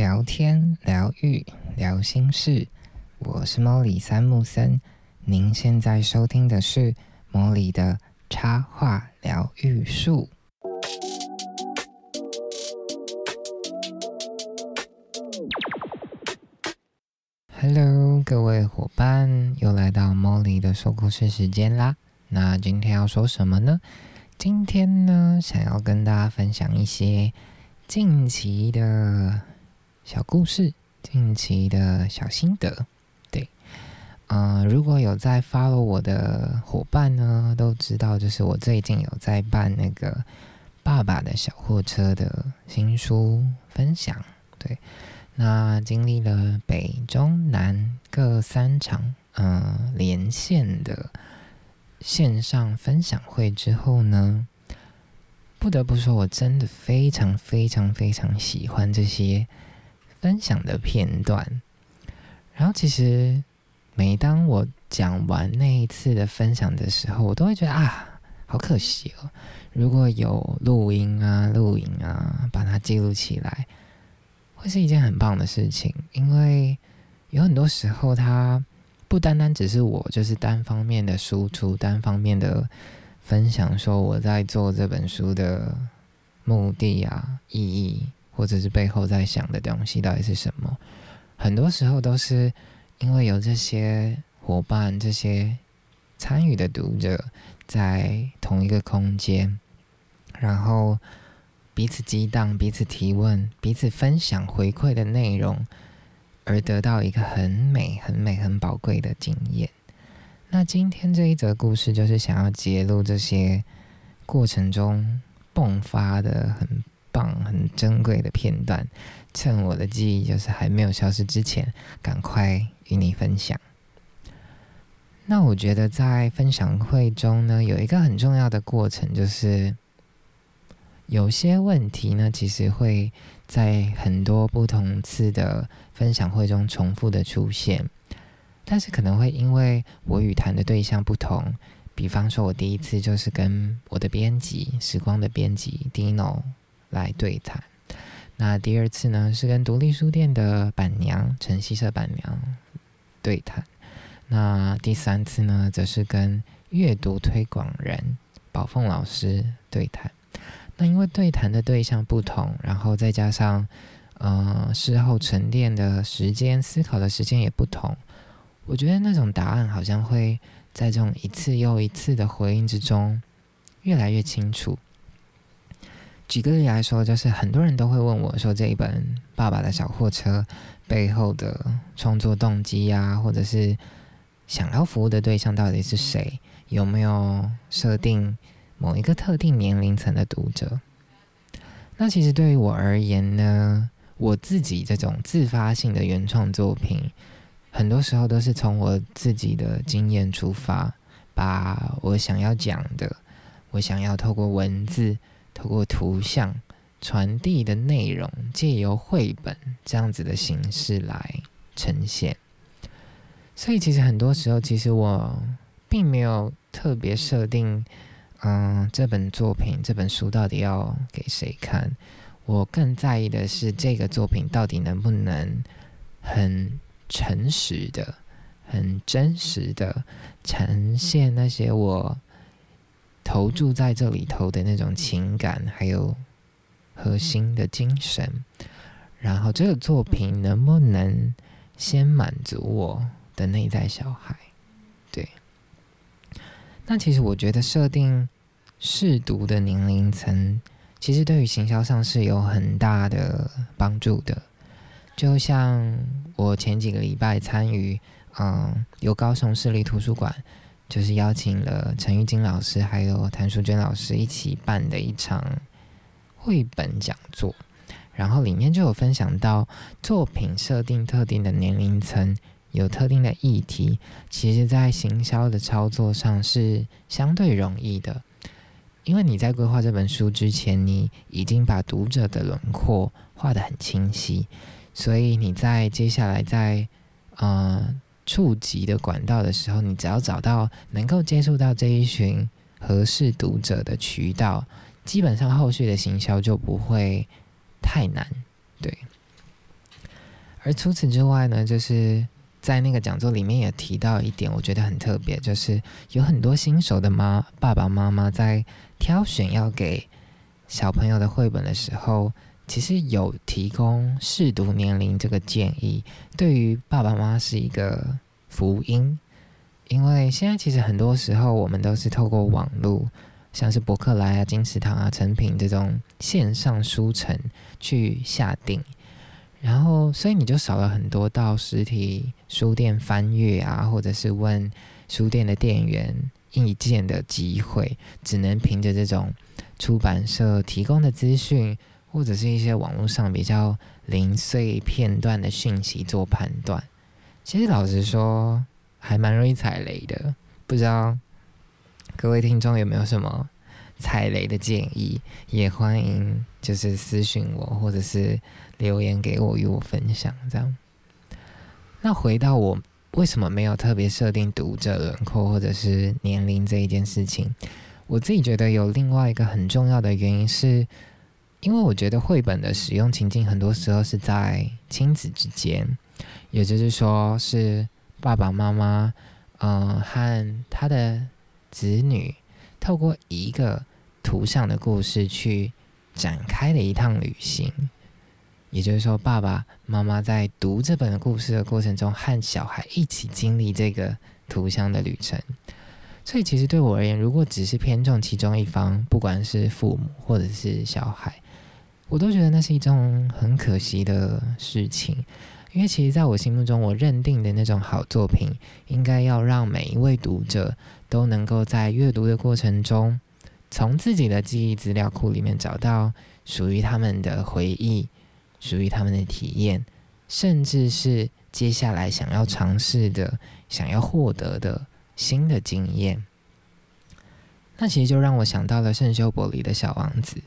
聊天、疗愈、聊心事，我是莫里三木森。您现在收听的是莫里的插画疗愈术。Hello，各位伙伴，又来到莫里的说故事时间啦。那今天要说什么呢？今天呢，想要跟大家分享一些近期的。小故事，近期的小心得，对，嗯，如果有在 follow 我的伙伴呢，都知道，就是我最近有在办那个《爸爸的小货车》的新书分享，对，那经历了北中南各三场，嗯，连线的线上分享会之后呢，不得不说，我真的非常非常非常喜欢这些。分享的片段，然后其实每当我讲完那一次的分享的时候，我都会觉得啊，好可惜哦！如果有录音啊、录影啊，把它记录起来，会是一件很棒的事情。因为有很多时候，它不单单只是我就是单方面的输出、单方面的分享，说我在做这本书的目的啊、意义。或者是背后在想的东西到底是什么？很多时候都是因为有这些伙伴、这些参与的读者在同一个空间，然后彼此激荡、彼此提问、彼此分享回馈的内容，而得到一个很美、很美、很宝贵的经验。那今天这一则故事就是想要揭露这些过程中迸发的很。棒，很珍贵的片段，趁我的记忆就是还没有消失之前，赶快与你分享。那我觉得在分享会中呢，有一个很重要的过程，就是有些问题呢，其实会在很多不同次的分享会中重复的出现，但是可能会因为我与谈的对象不同，比方说，我第一次就是跟我的编辑时光的编辑 Dino。来对谈。那第二次呢，是跟独立书店的板娘陈希社板娘对谈。那第三次呢，则是跟阅读推广人宝凤老师对谈。那因为对谈的对象不同，然后再加上呃事后沉淀的时间、思考的时间也不同，我觉得那种答案好像会在这种一次又一次的回应之中越来越清楚。举个例来说，就是很多人都会问我说：“这一本《爸爸的小货车》背后的创作动机呀，或者是想要服务的对象到底是谁？有没有设定某一个特定年龄层的读者？”那其实对于我而言呢，我自己这种自发性的原创作品，很多时候都是从我自己的经验出发，把我想要讲的，我想要透过文字。透过图像传递的内容，借由绘本这样子的形式来呈现。所以，其实很多时候，其实我并没有特别设定，嗯，这本作品、这本书到底要给谁看。我更在意的是，这个作品到底能不能很诚实的、很真实的呈现那些我。投注在这里头的那种情感，还有核心的精神，然后这个作品能不能先满足我的内在小孩？对。那其实我觉得设定试读的年龄层，其实对于行销上是有很大的帮助的。就像我前几个礼拜参与，嗯，由高雄市立图书馆。就是邀请了陈玉金老师还有谭淑娟老师一起办的一场绘本讲座，然后里面就有分享到作品设定特定的年龄层，有特定的议题，其实在行销的操作上是相对容易的，因为你在规划这本书之前，你已经把读者的轮廓画得很清晰，所以你在接下来在嗯。触及的管道的时候，你只要找到能够接触到这一群合适读者的渠道，基本上后续的行销就不会太难。对，而除此之外呢，就是在那个讲座里面也提到一点，我觉得很特别，就是有很多新手的妈爸爸妈妈在挑选要给小朋友的绘本的时候，其实有提供试读年龄这个建议，对于爸爸妈妈是一个福音，因为现在其实很多时候我们都是透过网络。像是博客来啊、金石堂啊、成品这种线上书城去下定，然后所以你就少了很多到实体书店翻阅啊，或者是问书店的店员意见的机会，只能凭着这种出版社提供的资讯，或者是一些网络上比较零碎片段的讯息做判断。其实老实说，还蛮容易踩雷的，不知道。各位听众有没有什么踩雷的建议？也欢迎就是私信我，或者是留言给我与我分享。这样，那回到我为什么没有特别设定读者轮廓或者是年龄这一件事情，我自己觉得有另外一个很重要的原因，是因为我觉得绘本的使用情境很多时候是在亲子之间，也就是说是爸爸妈妈，嗯，和他的。子女透过一个图像的故事去展开的一趟旅行，也就是说，爸爸妈妈在读这本故事的过程中，和小孩一起经历这个图像的旅程。所以，其实对我而言，如果只是偏重其中一方，不管是父母或者是小孩，我都觉得那是一种很可惜的事情。因为其实，在我心目中，我认定的那种好作品，应该要让每一位读者都能够在阅读的过程中，从自己的记忆资料库里面找到属于他们的回忆，属于他们的体验，甚至是接下来想要尝试的、想要获得的新的经验。那其实就让我想到了圣修伯里的小王子。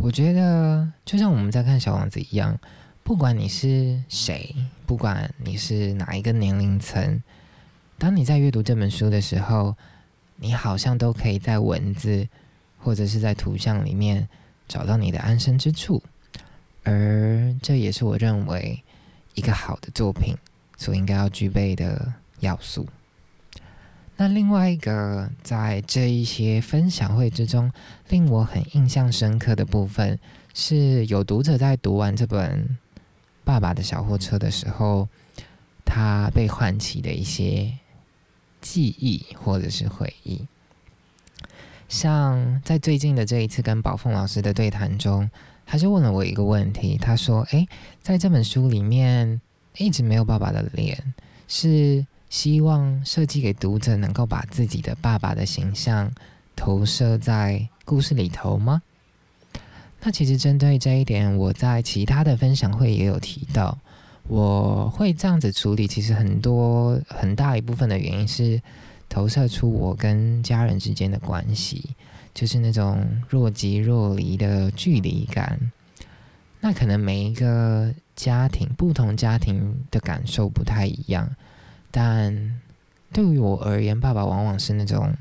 我觉得，就像我们在看小王子一样。不管你是谁，不管你是哪一个年龄层，当你在阅读这本书的时候，你好像都可以在文字或者是在图像里面找到你的安身之处，而这也是我认为一个好的作品所应该要具备的要素。那另外一个在这一些分享会之中，令我很印象深刻的部分，是有读者在读完这本。爸爸的小货车的时候，他被唤起的一些记忆或者是回忆，像在最近的这一次跟宝凤老师的对谈中，他就问了我一个问题，他说：“诶，在这本书里面一直没有爸爸的脸，是希望设计给读者能够把自己的爸爸的形象投射在故事里头吗？”那其实针对这一点，我在其他的分享会也有提到，我会这样子处理。其实很多很大一部分的原因是投射出我跟家人之间的关系，就是那种若即若离的距离感。那可能每一个家庭不同家庭的感受不太一样，但对于我而言，爸爸往往是那种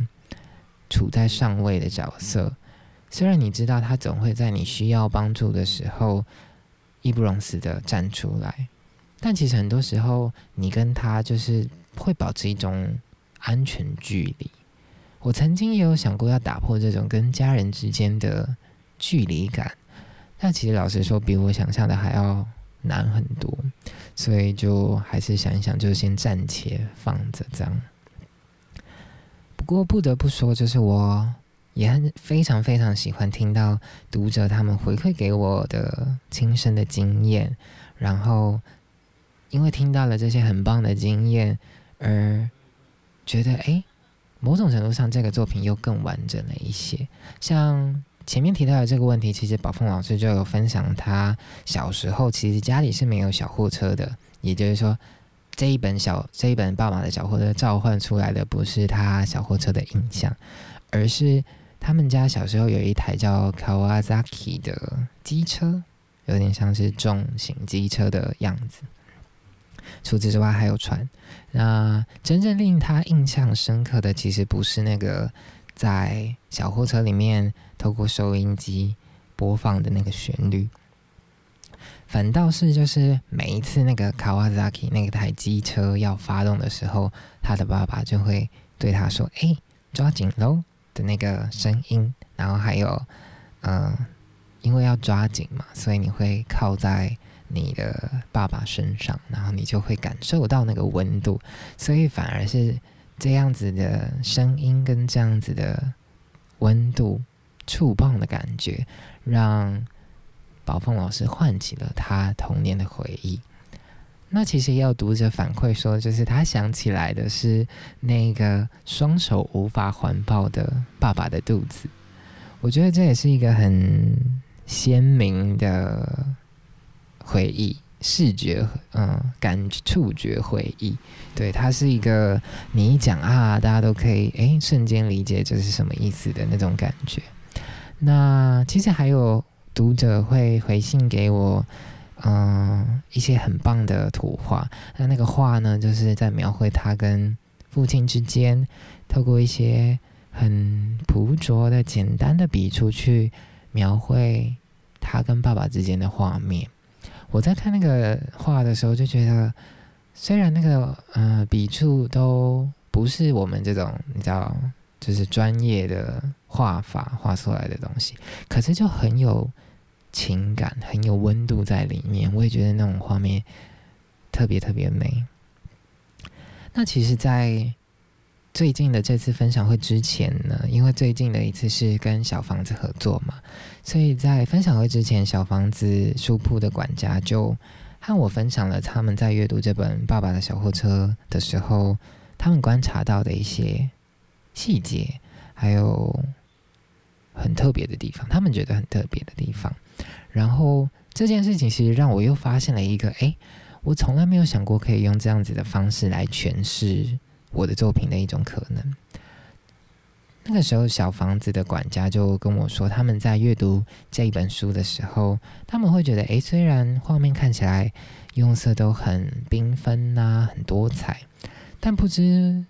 处在上位的角色。虽然你知道他总会在你需要帮助的时候义不容辞的站出来，但其实很多时候你跟他就是会保持一种安全距离。我曾经也有想过要打破这种跟家人之间的距离感，但其实老实说，比我想象的还要难很多，所以就还是想一想，就先暂且放着这样。不过不得不说，就是我。也很非常非常喜欢听到读者他们回馈给我的亲身的经验，然后因为听到了这些很棒的经验，而觉得哎，某种程度上这个作品又更完整了一些。像前面提到的这个问题，其实宝凤老师就有分享，他小时候其实家里是没有小货车的，也就是说这一本小这一本爸爸的小货车召唤出来的不是他小货车的印象，而是。他们家小时候有一台叫 Kawasaki 的机车，有点像是重型机车的样子。除此之外，还有船。那真正令他印象深刻的，其实不是那个在小货车里面透过收音机播放的那个旋律，反倒是就是每一次那个 Kawasaki 那台机车要发动的时候，他的爸爸就会对他说：“哎，抓紧喽！”的那个声音，然后还有，嗯，因为要抓紧嘛，所以你会靠在你的爸爸身上，然后你就会感受到那个温度，所以反而是这样子的声音跟这样子的温度触碰的感觉，让宝凤老师唤起了他童年的回忆。那其实也有读者反馈说，就是他想起来的是那个双手无法环抱的爸爸的肚子。我觉得这也是一个很鲜明的回忆，视觉嗯感触觉回忆。对，它是一个你一讲啊，大家都可以诶瞬间理解这是什么意思的那种感觉。那其实还有读者会回信给我。嗯，一些很棒的图画。那那个画呢，就是在描绘他跟父亲之间，透过一些很朴拙的、简单的笔触去描绘他跟爸爸之间的画面。我在看那个画的时候，就觉得，虽然那个呃笔触都不是我们这种你知道，就是专业的画法画出来的东西，可是就很有。情感很有温度在里面，我也觉得那种画面特别特别美。那其实，在最近的这次分享会之前呢，因为最近的一次是跟小房子合作嘛，所以在分享会之前，小房子书铺的管家就和我分享了他们在阅读这本《爸爸的小货车》的时候，他们观察到的一些细节，还有很特别的地方，他们觉得很特别的地方。然后这件事情其实让我又发现了一个，哎，我从来没有想过可以用这样子的方式来诠释我的作品的一种可能。那个时候，小房子的管家就跟我说，他们在阅读这一本书的时候，他们会觉得，哎，虽然画面看起来用色都很缤纷呐，很多彩，但不知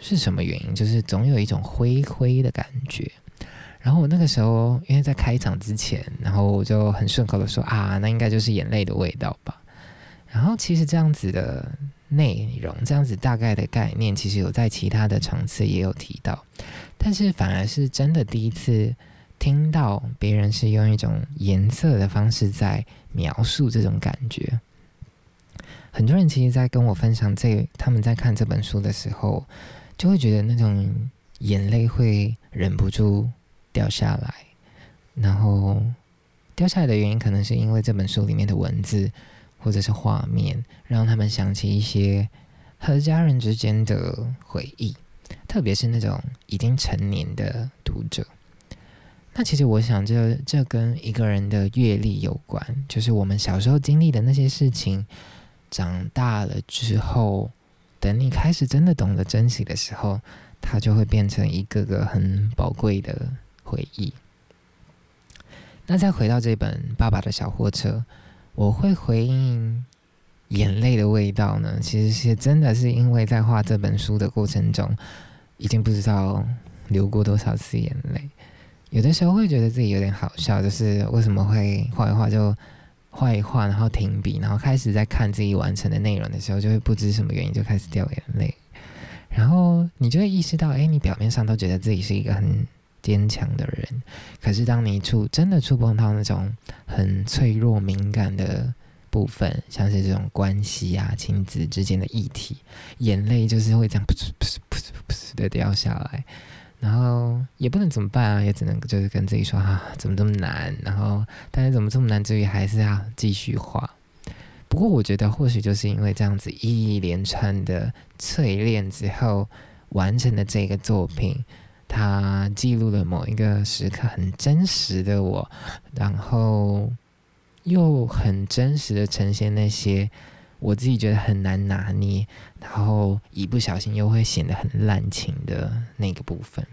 是什么原因，就是总有一种灰灰的感觉。然后我那个时候，因为在开场之前，然后我就很顺口的说啊，那应该就是眼泪的味道吧。然后其实这样子的内容，这样子大概的概念，其实有在其他的场次也有提到，但是反而是真的第一次听到别人是用一种颜色的方式在描述这种感觉。很多人其实，在跟我分享这他们在看这本书的时候，就会觉得那种眼泪会忍不住。掉下来，然后掉下来的原因，可能是因为这本书里面的文字或者是画面，让他们想起一些和家人之间的回忆，特别是那种已经成年的读者。那其实我想，这这跟一个人的阅历有关，就是我们小时候经历的那些事情，长大了之后，等你开始真的懂得珍惜的时候，它就会变成一个个很宝贵的。回忆。那再回到这本《爸爸的小货车》，我会回应眼泪的味道呢？其实是真的是因为在画这本书的过程中，已经不知道流过多少次眼泪。有的时候会觉得自己有点好笑，就是为什么会画一画就画一画，然后停笔，然后开始在看自己完成的内容的时候，就会不知什么原因就开始掉眼泪。然后你就会意识到，哎，你表面上都觉得自己是一个很……坚强的人，可是当你触真的触碰到那种很脆弱敏感的部分，像是这种关系啊、亲子之间的议题，眼泪就是会这样噗噗噗噗噗噗的掉下来，然后也不能怎么办啊，也只能就是跟自己说啊，怎么这么难？然后但是怎么这么难？至于还是要继续画。不过我觉得或许就是因为这样子一连串的淬炼之后完成的这个作品。他记录了某一个时刻很真实的我，然后又很真实的呈现那些我自己觉得很难拿捏，然后一不小心又会显得很滥情的那个部分。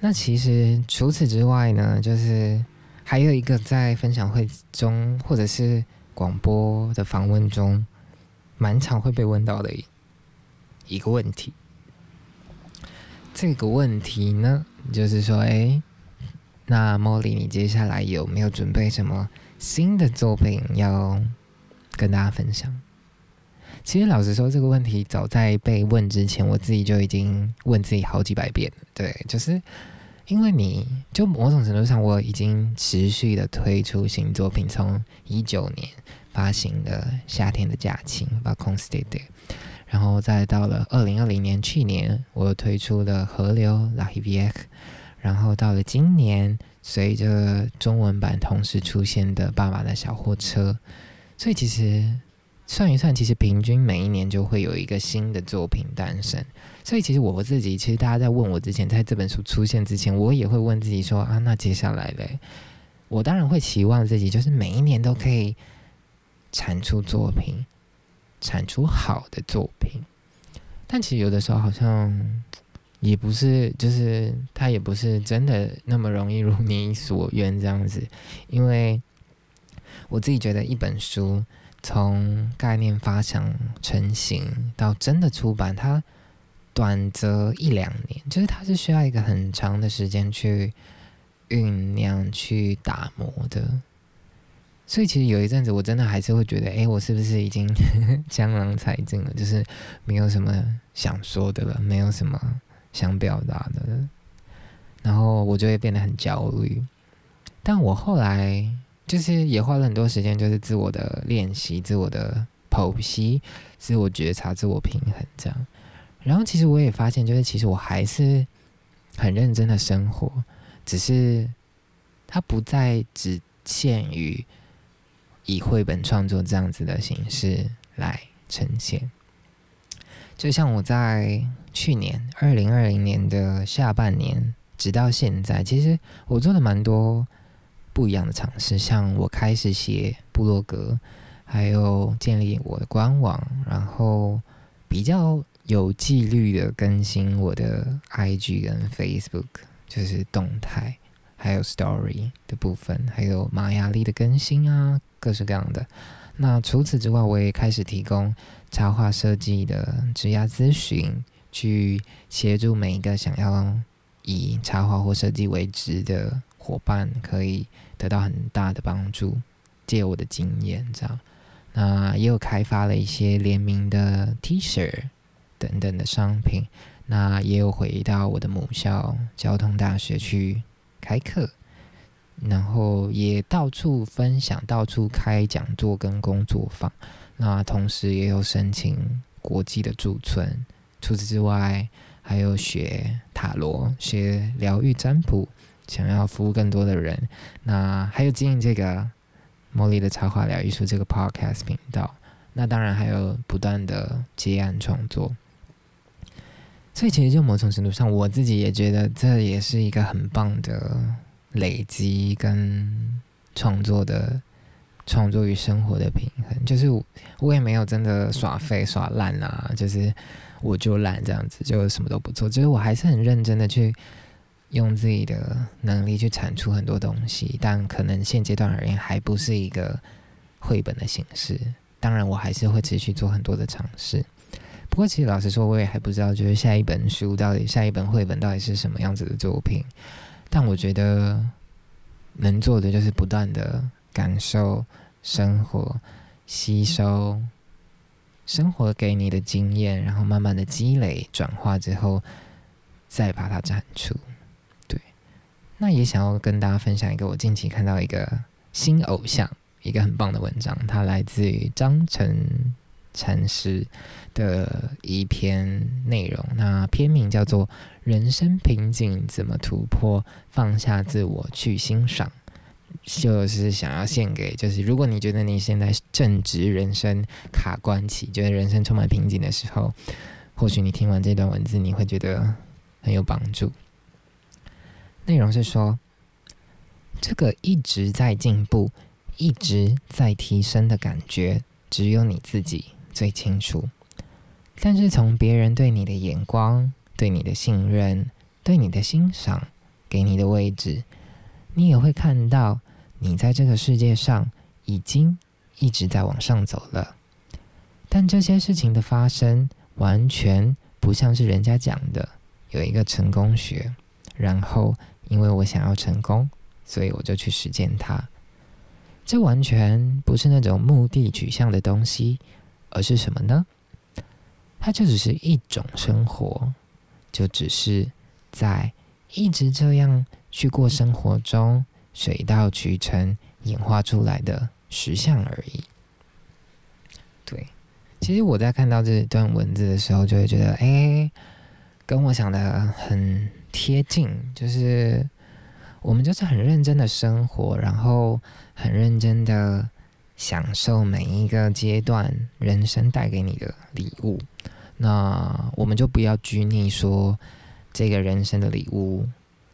那其实除此之外呢，就是还有一个在分享会中或者是广播的访问中，蛮常会被问到的一个问题。这个问题呢，就是说，哎，那茉莉，你接下来有没有准备什么新的作品要跟大家分享。其实老实说，这个问题早在被问之前，我自己就已经问自己好几百遍了。对，就是因为你就某种程度上，我已经持续的推出新作品，从一九年发行的《夏天的假期》把空 stay day，然后再到了二零二零年去年，我推出了《河流》La Rivière，然后到了今年，随着中文版同时出现的《爸爸的小货车》，所以其实。算一算，其实平均每一年就会有一个新的作品诞生。所以，其实我自己，其实大家在问我之前，在这本书出现之前，我也会问自己说：啊，那接下来嘞？我当然会期望自己，就是每一年都可以产出作品，产出好的作品。但其实有的时候好像也不是，就是它也不是真的那么容易如你所愿这样子。因为我自己觉得一本书。从概念发想成型到真的出版，它短则一两年，就是它是需要一个很长的时间去酝酿、去打磨的。所以其实有一阵子，我真的还是会觉得，哎，我是不是已经 江郎才尽了？就是没有什么想说的了，没有什么想表达的了，然后我就会变得很焦虑。但我后来。就是也花了很多时间，就是自我的练习、自我的剖析、自我觉察、自我平衡这样。然后其实我也发现，就是其实我还是很认真的生活，只是它不再只限于以绘本创作这样子的形式来呈现。就像我在去年二零二零年的下半年，直到现在，其实我做了蛮多。不一样的尝试，像我开始写部落格，还有建立我的官网，然后比较有纪律的更新我的 IG 跟 Facebook，就是动态，还有 Story 的部分，还有玛雅历的更新啊，各式各样的。那除此之外，我也开始提供插画设计的职业咨询，去协助每一个想要以插画或设计为职的伙伴，可以。得到很大的帮助，借我的经验这样，那也有开发了一些联名的 T 恤等等的商品，那也有回到我的母校交通大学去开课，然后也到处分享，到处开讲座跟工作坊，那同时也有申请国际的驻村，除此之外还有学塔罗、学疗愈占卜。想要服务更多的人，那还有经营这个茉莉的插画疗愈术这个 podcast 频道，那当然还有不断的接案创作。所以其实就某种程度上，我自己也觉得这也是一个很棒的累积跟创作的创作与生活的平衡。就是我也没有真的耍废耍烂啊，就是我就懒这样子，就什么都不做。就是我还是很认真的去。用自己的能力去产出很多东西，但可能现阶段而言还不是一个绘本的形式。当然，我还是会持续做很多的尝试。不过，其实老实说，我也还不知道，就是下一本书到底下一本绘本到底是什么样子的作品。但我觉得能做的就是不断的感受生活，吸收生活给你的经验，然后慢慢的积累转化之后，再把它展出。对那也想要跟大家分享一个我近期看到一个新偶像，一个很棒的文章，它来自于张晨禅师的一篇内容。那篇名叫做《人生瓶颈怎么突破，放下自我去欣赏》，就是想要献给，就是如果你觉得你现在正值人生卡关期，觉得人生充满瓶颈的时候，或许你听完这段文字，你会觉得很有帮助。内容是说，这个一直在进步、一直在提升的感觉，只有你自己最清楚。但是从别人对你的眼光、对你的信任、对你的欣赏、给你的位置，你也会看到，你在这个世界上已经一直在往上走了。但这些事情的发生，完全不像是人家讲的有一个成功学，然后。因为我想要成功，所以我就去实践它。这完全不是那种目的取向的东西，而是什么呢？它就只是一种生活，就只是在一直这样去过生活中，水到渠成演化出来的实相而已。对，其实我在看到这段文字的时候，就会觉得，哎，跟我想的很贴近，就是我们就是很认真的生活，然后很认真的享受每一个阶段人生带给你的礼物。那我们就不要拘泥说这个人生的礼物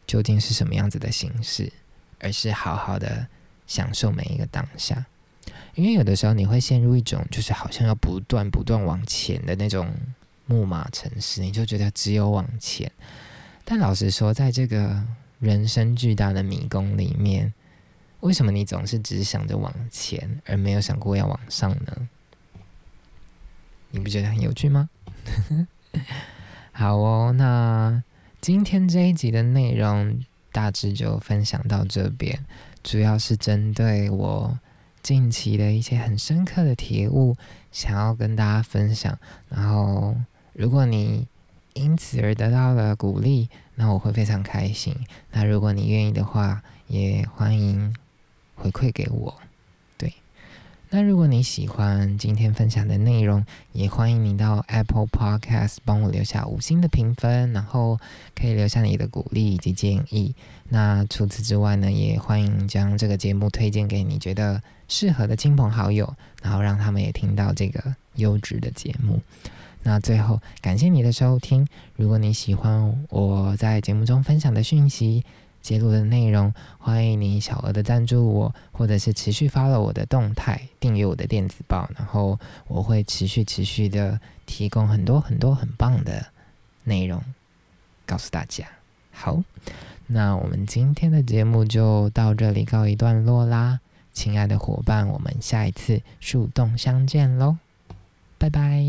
究竟是什么样子的形式，而是好好的享受每一个当下。因为有的时候你会陷入一种就是好像要不断不断往前的那种木马城市，你就觉得只有往前。但老实说，在这个人生巨大的迷宫里面，为什么你总是只想着往前，而没有想过要往上呢？你不觉得很有趣吗？好哦，那今天这一集的内容大致就分享到这边，主要是针对我近期的一些很深刻的体悟，想要跟大家分享。然后，如果你因此而得到了鼓励，那我会非常开心。那如果你愿意的话，也欢迎回馈给我。对那如果你喜欢今天分享的内容，也欢迎你到 Apple Podcast 帮我留下五星的评分，然后可以留下你的鼓励以及建议。那除此之外呢，也欢迎将这个节目推荐给你觉得适合的亲朋好友，然后让他们也听到这个优质的节目。那最后，感谢你的收听。如果你喜欢我在节目中分享的讯息，揭露的内容，欢迎你小额的赞助我，或者是持续发了我的动态，订阅我的电子报，然后我会持续持续的提供很多很多很棒的内容，告诉大家。好，那我们今天的节目就到这里告一段落啦，亲爱的伙伴，我们下一次树洞相见喽，拜拜。